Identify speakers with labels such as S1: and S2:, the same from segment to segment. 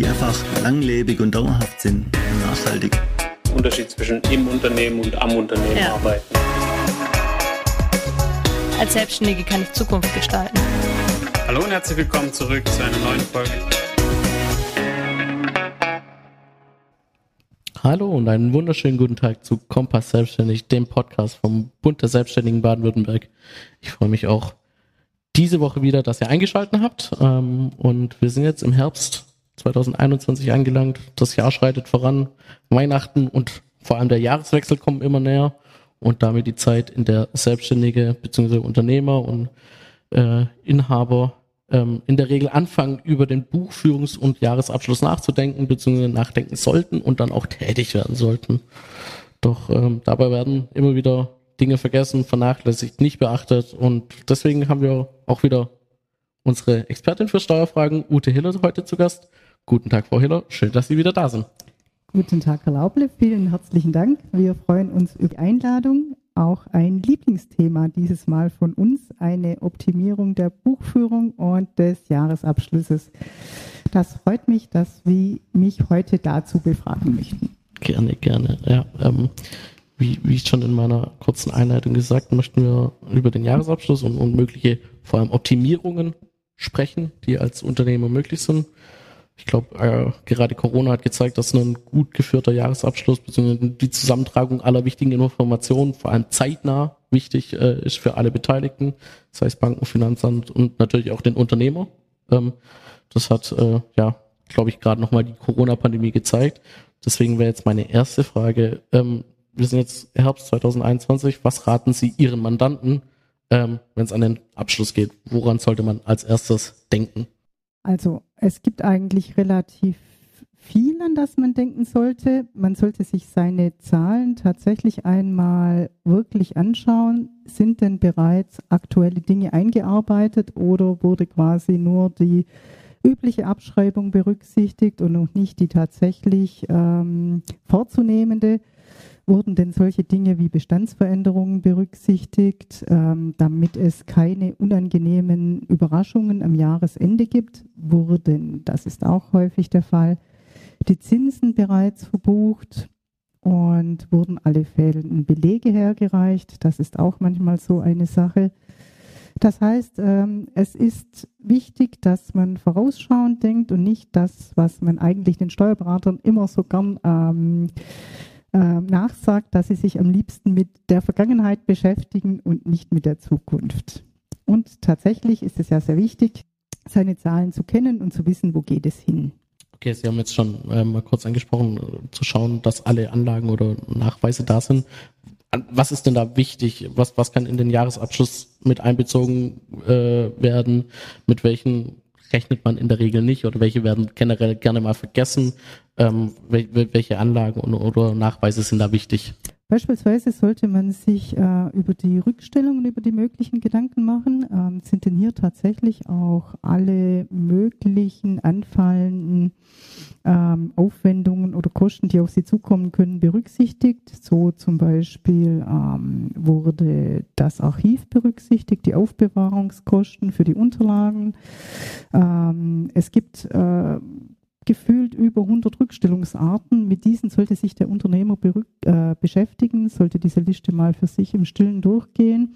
S1: die einfach langlebig und dauerhaft sind und nachhaltig.
S2: Unterschied zwischen im Unternehmen und am Unternehmen ja. arbeiten.
S3: Als Selbstständige kann ich Zukunft gestalten.
S2: Hallo und herzlich willkommen zurück zu einer neuen Folge.
S4: Hallo und einen wunderschönen guten Tag zu Kompass Selbstständig, dem Podcast vom Bund der Selbstständigen Baden-Württemberg. Ich freue mich auch diese Woche wieder, dass ihr eingeschaltet habt. Ähm, und wir sind jetzt im Herbst 2021 angelangt. Das Jahr schreitet voran. Weihnachten und vor allem der Jahreswechsel kommen immer näher und damit die Zeit, in der Selbstständige bzw. Unternehmer und äh, Inhaber ähm, in der Regel anfangen, über den Buchführungs- und Jahresabschluss nachzudenken bzw. nachdenken sollten und dann auch tätig werden sollten. Doch ähm, dabei werden immer wieder Dinge vergessen, vernachlässigt, nicht beachtet und deswegen haben wir auch wieder unsere Expertin für Steuerfragen, Ute Hiller, heute zu Gast. Guten Tag, Frau Hiller. Schön, dass Sie wieder da sind.
S5: Guten Tag, Herr Lauble. Vielen herzlichen Dank. Wir freuen uns über die Einladung. Auch ein Lieblingsthema dieses Mal von uns, eine Optimierung der Buchführung und des Jahresabschlusses. Das freut mich, dass Sie mich heute dazu befragen möchten.
S4: Gerne, gerne. Ja, ähm, wie, wie ich schon in meiner kurzen Einleitung gesagt, möchten wir über den Jahresabschluss und, und mögliche vor allem Optimierungen sprechen, die als Unternehmer möglich sind. Ich glaube, äh, gerade Corona hat gezeigt, dass ein gut geführter Jahresabschluss bzw. die Zusammentragung aller wichtigen Informationen, vor allem zeitnah, wichtig äh, ist für alle Beteiligten, sei es Banken, Finanzamt und natürlich auch den Unternehmer. Ähm, das hat, äh, ja, glaube ich, gerade nochmal die Corona-Pandemie gezeigt. Deswegen wäre jetzt meine erste Frage, ähm, wir sind jetzt Herbst 2021, was raten Sie Ihren Mandanten, ähm, wenn es an den Abschluss geht? Woran sollte man als erstes denken?
S5: Also es gibt eigentlich relativ viel, an das man denken sollte. Man sollte sich seine Zahlen tatsächlich einmal wirklich anschauen. Sind denn bereits aktuelle Dinge eingearbeitet oder wurde quasi nur die übliche Abschreibung berücksichtigt und noch nicht die tatsächlich ähm, vorzunehmende? Wurden denn solche Dinge wie Bestandsveränderungen berücksichtigt, ähm, damit es keine unangenehmen Überraschungen am Jahresende gibt? Wurden, das ist auch häufig der Fall, die Zinsen bereits verbucht und wurden alle fehlenden Belege hergereicht? Das ist auch manchmal so eine Sache. Das heißt, ähm, es ist wichtig, dass man vorausschauend denkt und nicht das, was man eigentlich den Steuerberatern immer so gern ähm, äh, nachsagt, dass sie sich am liebsten mit der Vergangenheit beschäftigen und nicht mit der Zukunft. Und tatsächlich ist es ja sehr wichtig, seine Zahlen zu kennen und zu wissen, wo geht es hin.
S4: Okay, Sie haben jetzt schon äh, mal kurz angesprochen, äh, zu schauen, dass alle Anlagen oder Nachweise da sind. Was ist denn da wichtig? Was, was kann in den Jahresabschluss mit einbezogen äh, werden? Mit welchen rechnet man in der Regel nicht oder welche werden generell gerne mal vergessen? Ähm, welche Anlagen oder Nachweise sind da wichtig?
S5: Beispielsweise sollte man sich äh, über die Rückstellungen, über die möglichen Gedanken machen. Ähm, sind denn hier tatsächlich auch alle möglichen anfallenden ähm, Aufwendungen oder Kosten, die auf Sie zukommen können, berücksichtigt? So zum Beispiel ähm, wurde das Archiv berücksichtigt, die Aufbewahrungskosten für die Unterlagen. Ähm, es gibt äh, gefühlt über 100 Rückstellungsarten. Mit diesen sollte sich der Unternehmer äh, beschäftigen, sollte diese Liste mal für sich im Stillen durchgehen.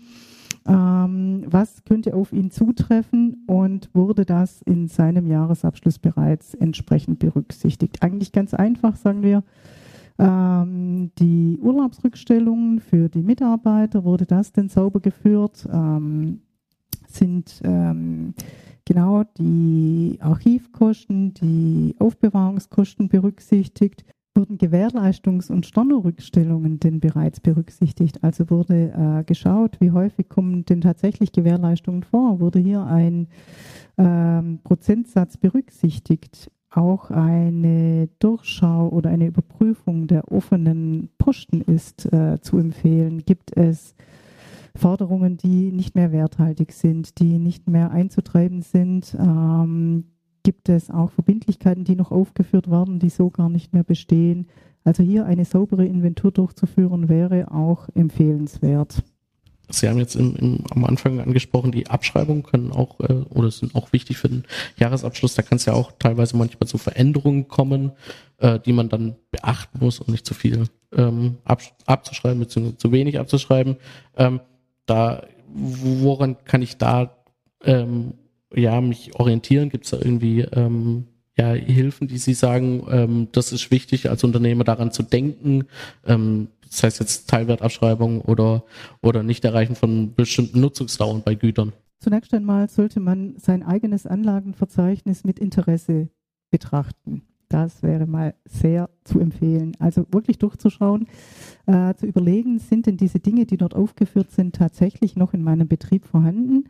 S5: Ähm, was könnte auf ihn zutreffen und wurde das in seinem Jahresabschluss bereits entsprechend berücksichtigt? Eigentlich ganz einfach, sagen wir. Ähm, die Urlaubsrückstellungen für die Mitarbeiter, wurde das denn sauber geführt? Ähm, sind ähm, genau die Archivkosten, die Aufbewahrungskosten berücksichtigt. Wurden Gewährleistungs- und Stornorückstellungen denn bereits berücksichtigt? Also wurde äh, geschaut, wie häufig kommen denn tatsächlich Gewährleistungen vor? Wurde hier ein ähm, Prozentsatz berücksichtigt? Auch eine Durchschau oder eine Überprüfung der offenen Posten ist äh, zu empfehlen. Gibt es Forderungen, die nicht mehr werthaltig sind, die nicht mehr einzutreiben sind. Ähm, gibt es auch Verbindlichkeiten, die noch aufgeführt werden, die so gar nicht mehr bestehen. Also hier eine saubere Inventur durchzuführen wäre auch empfehlenswert.
S4: Sie haben jetzt im, im, am Anfang angesprochen, die Abschreibungen können auch äh, oder sind auch wichtig für den Jahresabschluss. Da kann es ja auch teilweise manchmal zu Veränderungen kommen, äh, die man dann beachten muss, um nicht zu viel ähm, ab, abzuschreiben bzw. zu wenig abzuschreiben. Ähm, da woran kann ich da ähm, ja mich orientieren? Gibt es da irgendwie ähm, ja, Hilfen, die Sie sagen, ähm, das ist wichtig als Unternehmer daran zu denken, ähm, das heißt jetzt Teilwertabschreibung oder, oder Nicht-Erreichen von bestimmten Nutzungsdauern bei Gütern?
S5: Zunächst einmal sollte man sein eigenes Anlagenverzeichnis mit Interesse betrachten. Das wäre mal sehr zu empfehlen. Also wirklich durchzuschauen, äh, zu überlegen, sind denn diese Dinge, die dort aufgeführt sind, tatsächlich noch in meinem Betrieb vorhanden?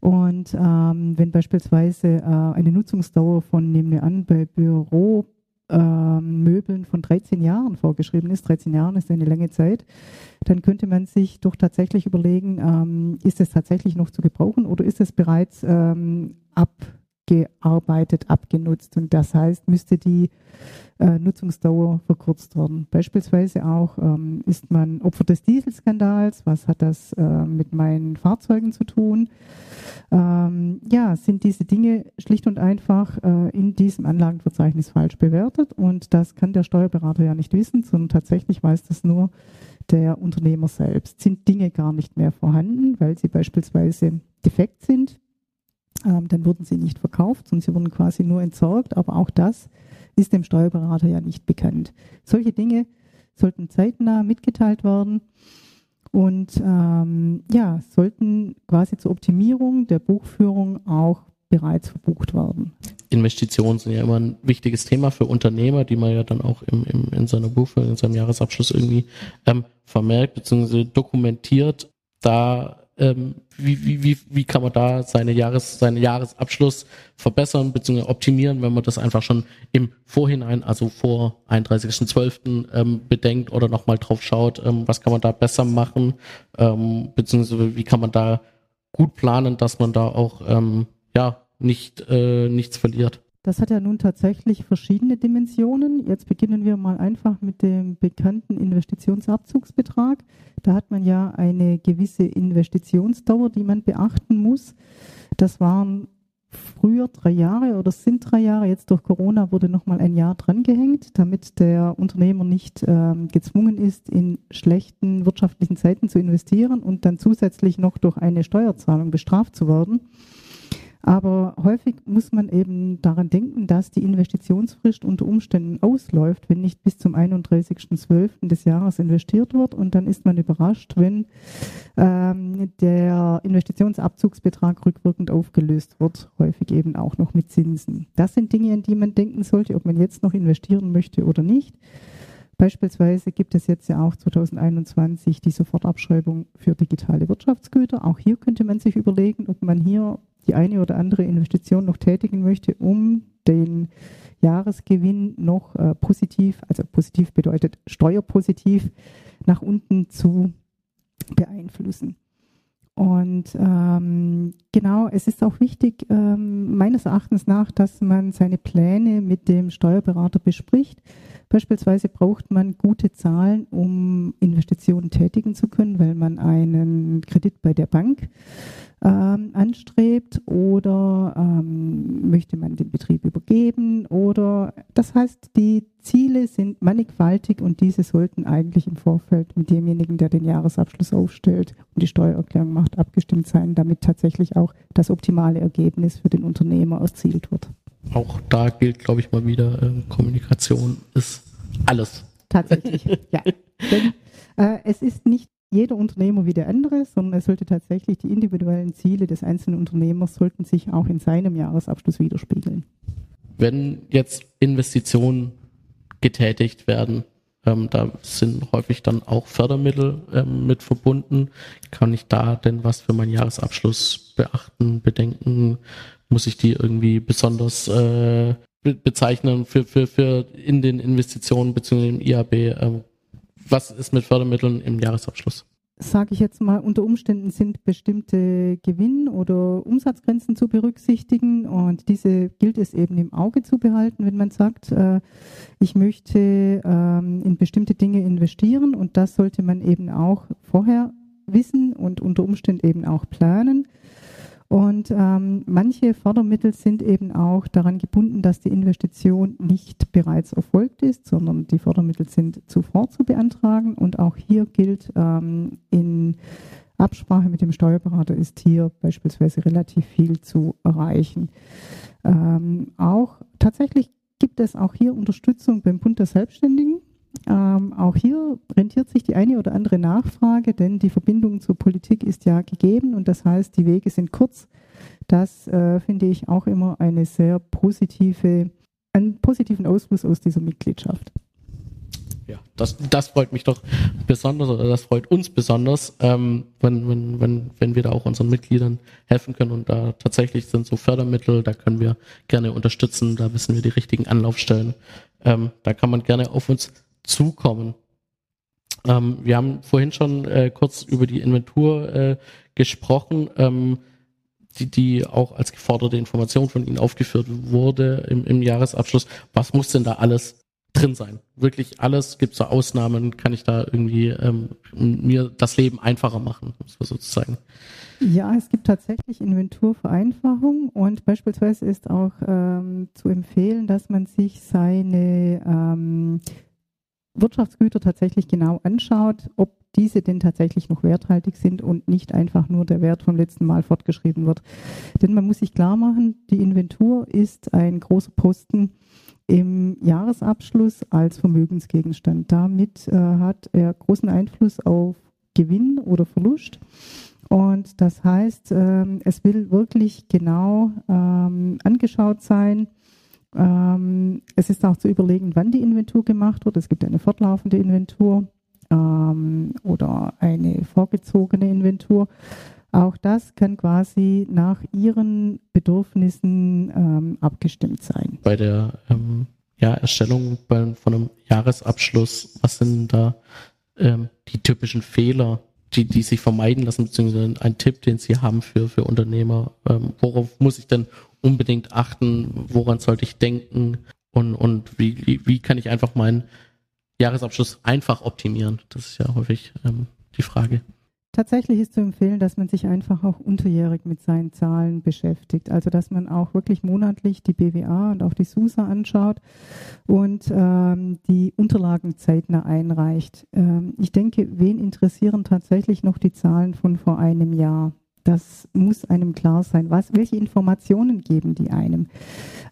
S5: Und ähm, wenn beispielsweise äh, eine Nutzungsdauer von, nehmen wir an, bei Büro ähm, Möbeln von 13 Jahren vorgeschrieben ist, 13 Jahren ist eine lange Zeit, dann könnte man sich doch tatsächlich überlegen, ähm, ist es tatsächlich noch zu gebrauchen oder ist es bereits ähm, abgearbeitet, abgenutzt und das heißt, müsste die äh, Nutzungsdauer verkürzt werden. Beispielsweise auch ähm, ist man Opfer des Dieselskandals, was hat das äh, mit meinen Fahrzeugen zu tun? ähm, ja, sind diese Dinge schlicht und einfach äh, in diesem Anlagenverzeichnis falsch bewertet und das kann der Steuerberater ja nicht wissen, sondern tatsächlich weiß das nur der Unternehmer selbst. Sind Dinge gar nicht mehr vorhanden, weil sie beispielsweise defekt sind, dann wurden sie nicht verkauft, sondern sie wurden quasi nur entsorgt, aber auch das ist dem Steuerberater ja nicht bekannt. Solche Dinge sollten zeitnah mitgeteilt werden und ähm, ja, sollten quasi zur Optimierung der Buchführung auch bereits verbucht werden.
S4: Investitionen sind ja immer ein wichtiges Thema für Unternehmer, die man ja dann auch im, im, in seiner Buchführung, in seinem Jahresabschluss irgendwie ähm, vermerkt bzw. dokumentiert. Da ähm, wie, wie, wie, wie kann man da seine Jahres, seinen Jahresabschluss verbessern bzw. optimieren, wenn man das einfach schon im Vorhinein, also vor 31.12. Ähm, bedenkt oder nochmal drauf schaut, ähm, was kann man da besser machen, ähm, beziehungsweise wie kann man da gut planen, dass man da auch ähm, ja nicht äh, nichts verliert.
S5: Das hat ja nun tatsächlich verschiedene Dimensionen. Jetzt beginnen wir mal einfach mit dem bekannten Investitionsabzugsbetrag. Da hat man ja eine gewisse Investitionsdauer, die man beachten muss. Das waren früher drei Jahre oder sind drei Jahre. Jetzt durch Corona wurde nochmal ein Jahr drangehängt, damit der Unternehmer nicht ähm, gezwungen ist, in schlechten wirtschaftlichen Zeiten zu investieren und dann zusätzlich noch durch eine Steuerzahlung bestraft zu werden. Aber häufig muss man eben daran denken, dass die Investitionsfrist unter Umständen ausläuft, wenn nicht bis zum 31.12. des Jahres investiert wird. Und dann ist man überrascht, wenn ähm, der Investitionsabzugsbetrag rückwirkend aufgelöst wird, häufig eben auch noch mit Zinsen. Das sind Dinge, an die man denken sollte, ob man jetzt noch investieren möchte oder nicht. Beispielsweise gibt es jetzt ja auch 2021 die Sofortabschreibung für digitale Wirtschaftsgüter. Auch hier könnte man sich überlegen, ob man hier die eine oder andere Investition noch tätigen möchte, um den Jahresgewinn noch äh, positiv, also positiv bedeutet steuerpositiv, nach unten zu beeinflussen. Und ähm, genau, es ist auch wichtig, ähm, meines Erachtens nach, dass man seine Pläne mit dem Steuerberater bespricht. Beispielsweise braucht man gute Zahlen, um Investitionen tätigen zu können, weil man einen Kredit bei der Bank ähm, anstrebt oder ähm, möchte man den Betrieb übergeben oder das heißt, die Ziele sind mannigfaltig und diese sollten eigentlich im Vorfeld mit demjenigen, der den Jahresabschluss aufstellt und die Steuererklärung macht, abgestimmt sein, damit tatsächlich auch das optimale Ergebnis für den Unternehmer erzielt wird.
S4: Auch da gilt, glaube ich, mal wieder, äh, Kommunikation ist alles.
S5: Tatsächlich, ja. Denn äh, es ist nicht jeder Unternehmer wie der andere, sondern es sollte tatsächlich die individuellen Ziele des einzelnen Unternehmers sollten sich auch in seinem Jahresabschluss widerspiegeln.
S4: Wenn jetzt Investitionen getätigt werden, ähm, da sind häufig dann auch Fördermittel ähm, mit verbunden. Kann ich da denn was für meinen Jahresabschluss beachten, bedenken? Muss ich die irgendwie besonders äh, bezeichnen für, für, für in den Investitionen bzw. im IAB? Ähm, was ist mit Fördermitteln im Jahresabschluss?
S5: Sage ich jetzt mal, unter Umständen sind bestimmte Gewinn- oder Umsatzgrenzen zu berücksichtigen und diese gilt es eben im Auge zu behalten, wenn man sagt, äh, ich möchte ähm, in bestimmte Dinge investieren und das sollte man eben auch vorher wissen und unter Umständen eben auch planen. Und ähm, manche Fördermittel sind eben auch daran gebunden, dass die Investition nicht bereits erfolgt ist, sondern die Fördermittel sind zuvor zu beantragen. Und auch hier gilt, ähm, in Absprache mit dem Steuerberater ist hier beispielsweise relativ viel zu erreichen. Ähm, auch tatsächlich gibt es auch hier Unterstützung beim Bund der Selbstständigen. Ähm, auch hier rentiert sich die eine oder andere Nachfrage, denn die Verbindung zur Politik ist ja gegeben und das heißt, die Wege sind kurz. Das äh, finde ich auch immer eine sehr positive, einen positiven Ausfluss aus dieser Mitgliedschaft.
S4: Ja, das, das freut mich doch besonders oder das freut uns besonders, ähm, wenn, wenn, wenn, wenn wir da auch unseren Mitgliedern helfen können und da tatsächlich sind so Fördermittel, da können wir gerne unterstützen, da wissen wir die richtigen Anlaufstellen. Ähm, da kann man gerne auf uns zukommen. Ähm, wir haben vorhin schon äh, kurz über die Inventur äh, gesprochen, ähm, die, die auch als geforderte Information von Ihnen aufgeführt wurde im, im Jahresabschluss. Was muss denn da alles drin sein? Wirklich alles? Gibt es da Ausnahmen? Kann ich da irgendwie ähm, mir das Leben einfacher machen, sozusagen?
S5: Ja, es gibt tatsächlich Inventurvereinfachung und beispielsweise ist auch ähm, zu empfehlen, dass man sich seine ähm, Wirtschaftsgüter tatsächlich genau anschaut, ob diese denn tatsächlich noch werthaltig sind und nicht einfach nur der Wert vom letzten Mal fortgeschrieben wird. Denn man muss sich klar machen, die Inventur ist ein großer Posten im Jahresabschluss als Vermögensgegenstand. Damit äh, hat er großen Einfluss auf Gewinn oder Verlust. Und das heißt, ähm, es will wirklich genau ähm, angeschaut sein, ähm, es ist auch zu überlegen, wann die Inventur gemacht wird. Es gibt eine fortlaufende Inventur ähm, oder eine vorgezogene Inventur. Auch das kann quasi nach Ihren Bedürfnissen ähm, abgestimmt sein.
S4: Bei der ähm, ja, Erstellung bei, von einem Jahresabschluss, was sind da ähm, die typischen Fehler, die, die sich vermeiden lassen, beziehungsweise ein Tipp, den Sie haben für, für Unternehmer? Ähm, worauf muss ich denn unbedingt achten? Woran sollte ich denken? Und, und wie, wie kann ich einfach meinen Jahresabschluss einfach optimieren? Das ist ja häufig ähm, die Frage.
S5: Tatsächlich ist zu empfehlen, dass man sich einfach auch unterjährig mit seinen Zahlen beschäftigt. Also dass man auch wirklich monatlich die BWA und auch die SUSA anschaut und ähm, die Unterlagen zeitnah einreicht. Ähm, ich denke, wen interessieren tatsächlich noch die Zahlen von vor einem Jahr? Das muss einem klar sein. Was, welche Informationen geben die einem?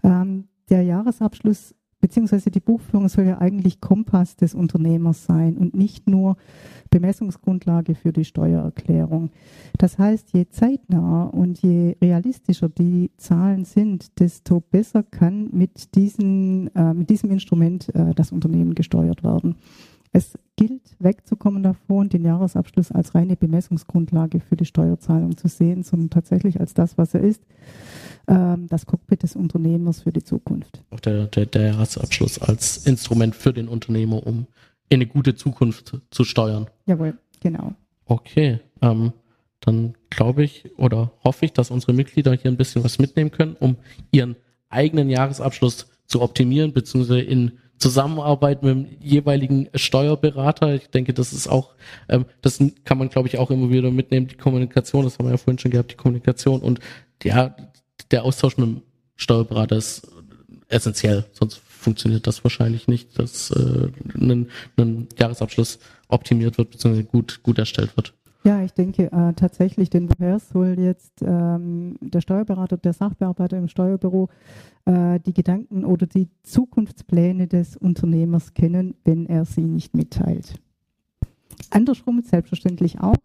S5: Ähm, der Jahresabschluss beziehungsweise die Buchführung soll ja eigentlich Kompass des Unternehmers sein und nicht nur Bemessungsgrundlage für die Steuererklärung. Das heißt, je zeitnah und je realistischer die Zahlen sind, desto besser kann mit, diesen, äh, mit diesem Instrument äh, das Unternehmen gesteuert werden. Es gilt, wegzukommen davon, den Jahresabschluss als reine Bemessungsgrundlage für die Steuerzahlung zu sehen, sondern tatsächlich als das, was er ist, ähm, das Cockpit des Unternehmers für die Zukunft.
S4: Auch der, der, der Jahresabschluss als Instrument für den Unternehmer, um in eine gute Zukunft zu steuern.
S5: Jawohl, genau.
S4: Okay, ähm, dann glaube ich oder hoffe ich, dass unsere Mitglieder hier ein bisschen was mitnehmen können, um ihren eigenen Jahresabschluss zu optimieren, beziehungsweise in Zusammenarbeit mit dem jeweiligen Steuerberater. Ich denke, das ist auch, ähm, das kann man, glaube ich, auch immer wieder mitnehmen, die Kommunikation, das haben wir ja vorhin schon gehabt, die Kommunikation und ja, der Austausch mit dem Steuerberater ist essentiell, sonst funktioniert das wahrscheinlich nicht, dass äh, ein, ein Jahresabschluss optimiert wird, beziehungsweise gut, gut erstellt wird.
S5: Ja, ich denke äh, tatsächlich, denn woher soll jetzt ähm, der Steuerberater, der Sachbearbeiter im Steuerbüro äh, die Gedanken oder die Zukunftspläne des Unternehmers kennen, wenn er sie nicht mitteilt? Andersrum selbstverständlich auch.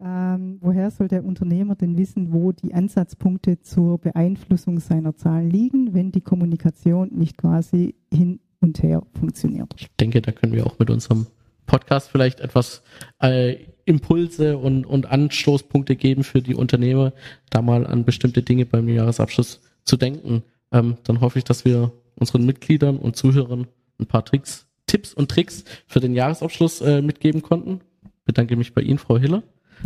S5: Ähm, woher soll der Unternehmer denn wissen, wo die Ansatzpunkte zur Beeinflussung seiner Zahlen liegen, wenn die Kommunikation nicht quasi hin und her funktioniert?
S4: Ich denke, da können wir auch mit unserem Podcast vielleicht etwas äh, Impulse und, und Anstoßpunkte geben für die Unternehmer, da mal an bestimmte Dinge beim Jahresabschluss zu denken. Ähm, dann hoffe ich, dass wir unseren Mitgliedern und Zuhörern ein paar Tricks, Tipps und Tricks für den Jahresabschluss äh, mitgeben konnten. Bedanke mich bei Ihnen, Frau Hiller,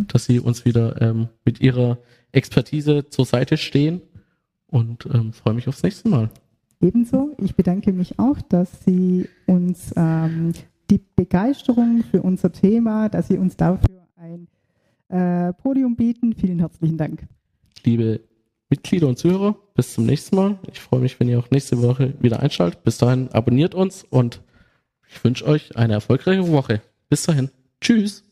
S4: dass Sie uns wieder ähm, mit Ihrer Expertise zur Seite stehen und ähm, freue mich aufs nächste Mal.
S5: Ebenso, ich bedanke mich auch, dass Sie uns ähm, die Begeisterung für unser Thema, dass Sie uns dafür ein äh, Podium bieten. Vielen herzlichen Dank.
S4: Liebe Mitglieder und Zuhörer, bis zum nächsten Mal. Ich freue mich, wenn ihr auch nächste Woche wieder einschaltet. Bis dahin abonniert uns und ich wünsche euch eine erfolgreiche Woche. Bis dahin. Tschüss.